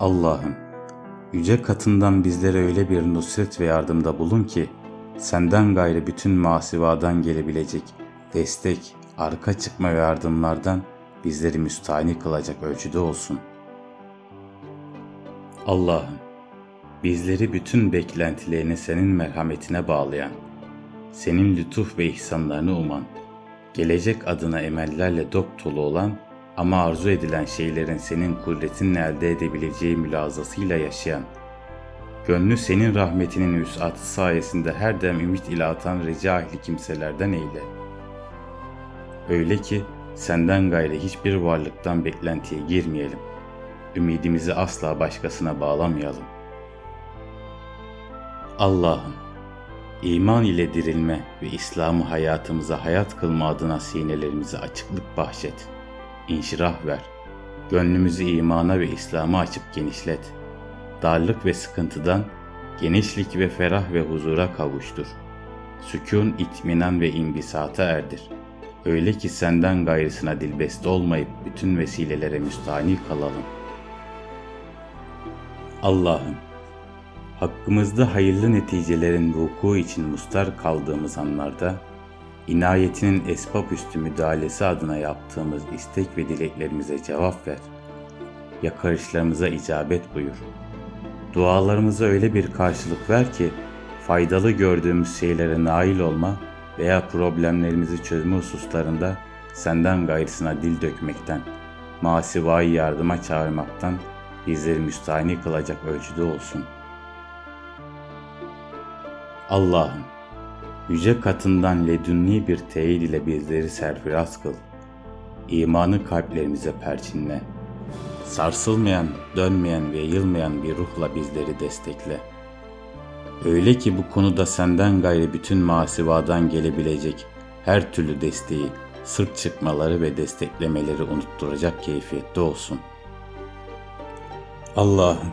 Allah'ım, yüce katından bizlere öyle bir nusret ve yardımda bulun ki, senden gayrı bütün masivadan gelebilecek destek, arka çıkma ve yardımlardan bizleri müstahni kılacak ölçüde olsun. Allah'ım, bizleri bütün beklentilerini senin merhametine bağlayan, senin lütuf ve ihsanlarını uman, gelecek adına emellerle dop olan ama arzu edilen şeylerin senin kudretinle elde edebileceği mülazasıyla yaşayan, gönlü senin rahmetinin vüsatı sayesinde her dem ümit ile atan rica ehli kimselerden eyle. Öyle ki senden gayrı hiçbir varlıktan beklentiye girmeyelim. Ümidimizi asla başkasına bağlamayalım. Allah'ım, iman ile dirilme ve İslam'ı hayatımıza hayat kılma adına sinelerimize açıklık bahşet. İnşirah ver. Gönlümüzü imana ve İslam'a açıp genişlet. Darlık ve sıkıntıdan genişlik ve ferah ve huzura kavuştur. Sükun, itminan ve imbisata erdir. Öyle ki senden gayrısına dilbeste olmayıp bütün vesilelere müstahni kalalım. Allah'ım, hakkımızda hayırlı neticelerin vuku için mustar kaldığımız anlarda, inayetinin esbab üstü müdahalesi adına yaptığımız istek ve dileklerimize cevap ver. Yakarışlarımıza icabet buyur. Dualarımıza öyle bir karşılık ver ki, faydalı gördüğümüz şeylere nail olma veya problemlerimizi çözme hususlarında senden gayrısına dil dökmekten, masivayı yardıma çağırmaktan bizleri müstahni kılacak ölçüde olsun. Allah'ım, yüce katından ledünni bir teyit ile bizleri serfiraz kıl. İmanı kalplerimize perçinle. Sarsılmayan, dönmeyen ve yılmayan bir ruhla bizleri destekle. Öyle ki bu konuda senden gayrı bütün masivadan gelebilecek her türlü desteği, sırt çıkmaları ve desteklemeleri unutturacak keyfiyette olsun. Allah'ım,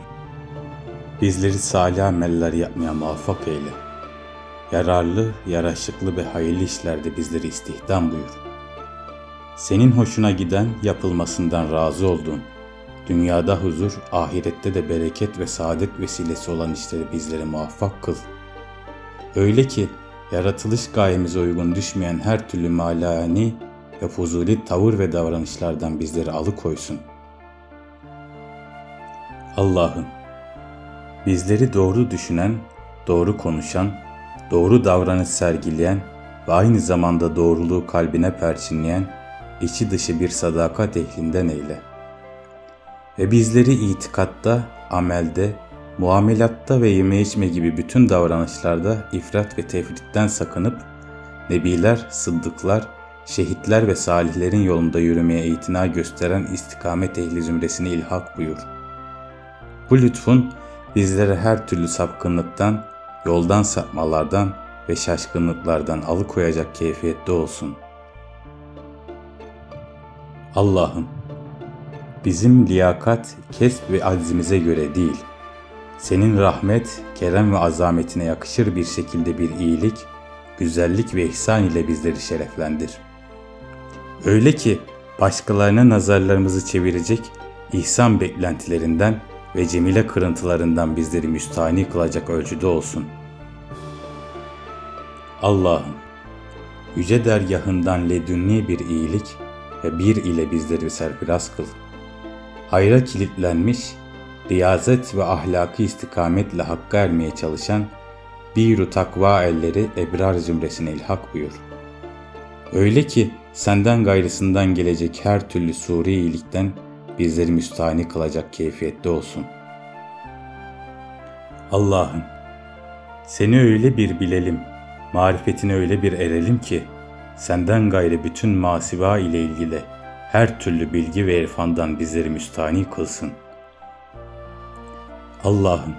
bizleri salih ameller yapmaya muvaffak eyle. Yararlı, yaraşıklı ve hayırlı işlerde bizleri istihdam buyur. Senin hoşuna giden, yapılmasından razı olduğun, dünyada huzur, ahirette de bereket ve saadet vesilesi olan işleri bizlere muvaffak kıl. Öyle ki yaratılış gayemize uygun düşmeyen her türlü malani ve fuzuli tavır ve davranışlardan bizleri alıkoysun. Allah'ım, bizleri doğru düşünen, doğru konuşan, doğru davranış sergileyen ve aynı zamanda doğruluğu kalbine perçinleyen, içi dışı bir sadakat ehlinden eyle. Ve bizleri itikatta, amelde, muamelatta ve yeme içme gibi bütün davranışlarda ifrat ve tefritten sakınıp, nebiler, sıddıklar, şehitler ve salihlerin yolunda yürümeye itina gösteren istikamet ehli zümresine ilhak buyur. Bu lütfun bizlere her türlü sapkınlıktan, yoldan sapmalardan ve şaşkınlıklardan alıkoyacak keyfiyette olsun. Allah'ım, bizim liyakat, kesb ve azimize göre değil, senin rahmet, kerem ve azametine yakışır bir şekilde bir iyilik, güzellik ve ihsan ile bizleri şereflendir. Öyle ki başkalarına nazarlarımızı çevirecek ihsan beklentilerinden ve cemile kırıntılarından bizleri müstahni kılacak ölçüde olsun. Allah'ım, yüce dergahından ledünni bir iyilik ve bir ile bizleri serfiraz kıl. Hayra kilitlenmiş, riyazet ve ahlaki istikametle hakka ermeye çalışan bir takva elleri ebrar zümresine ilhak buyur. Öyle ki senden gayrısından gelecek her türlü suri iyilikten bizleri müstahni kılacak keyfiyette olsun. Allah'ım, seni öyle bir bilelim, marifetine öyle bir erelim ki, senden gayrı bütün masiva ile ilgili her türlü bilgi ve irfandan bizleri müstahni kılsın. Allah'ım,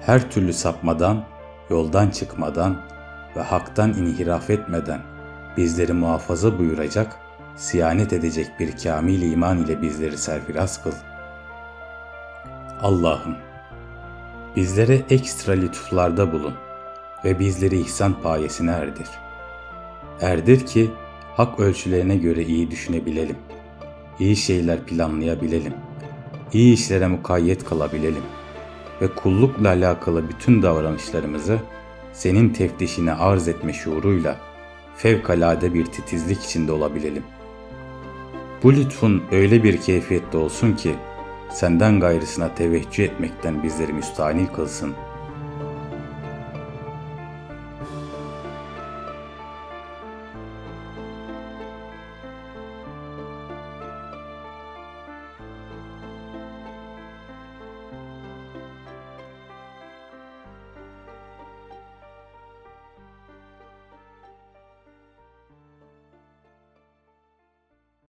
her türlü sapmadan, yoldan çıkmadan ve haktan inhiraf etmeden bizleri muhafaza buyuracak siyanet edecek bir kamil iman ile bizleri serfiraz kıl. Allah'ım, bizlere ekstra lütuflarda bulun ve bizleri ihsan payesine erdir. Erdir ki hak ölçülerine göre iyi düşünebilelim, iyi şeyler planlayabilelim, iyi işlere mukayyet kalabilelim ve kullukla alakalı bütün davranışlarımızı senin teftişine arz etme şuuruyla fevkalade bir titizlik içinde olabilelim. Bu lütfun öyle bir keyfiyette olsun ki senden gayrısına teveccüh etmekten bizleri müstahni kılsın.'' thank you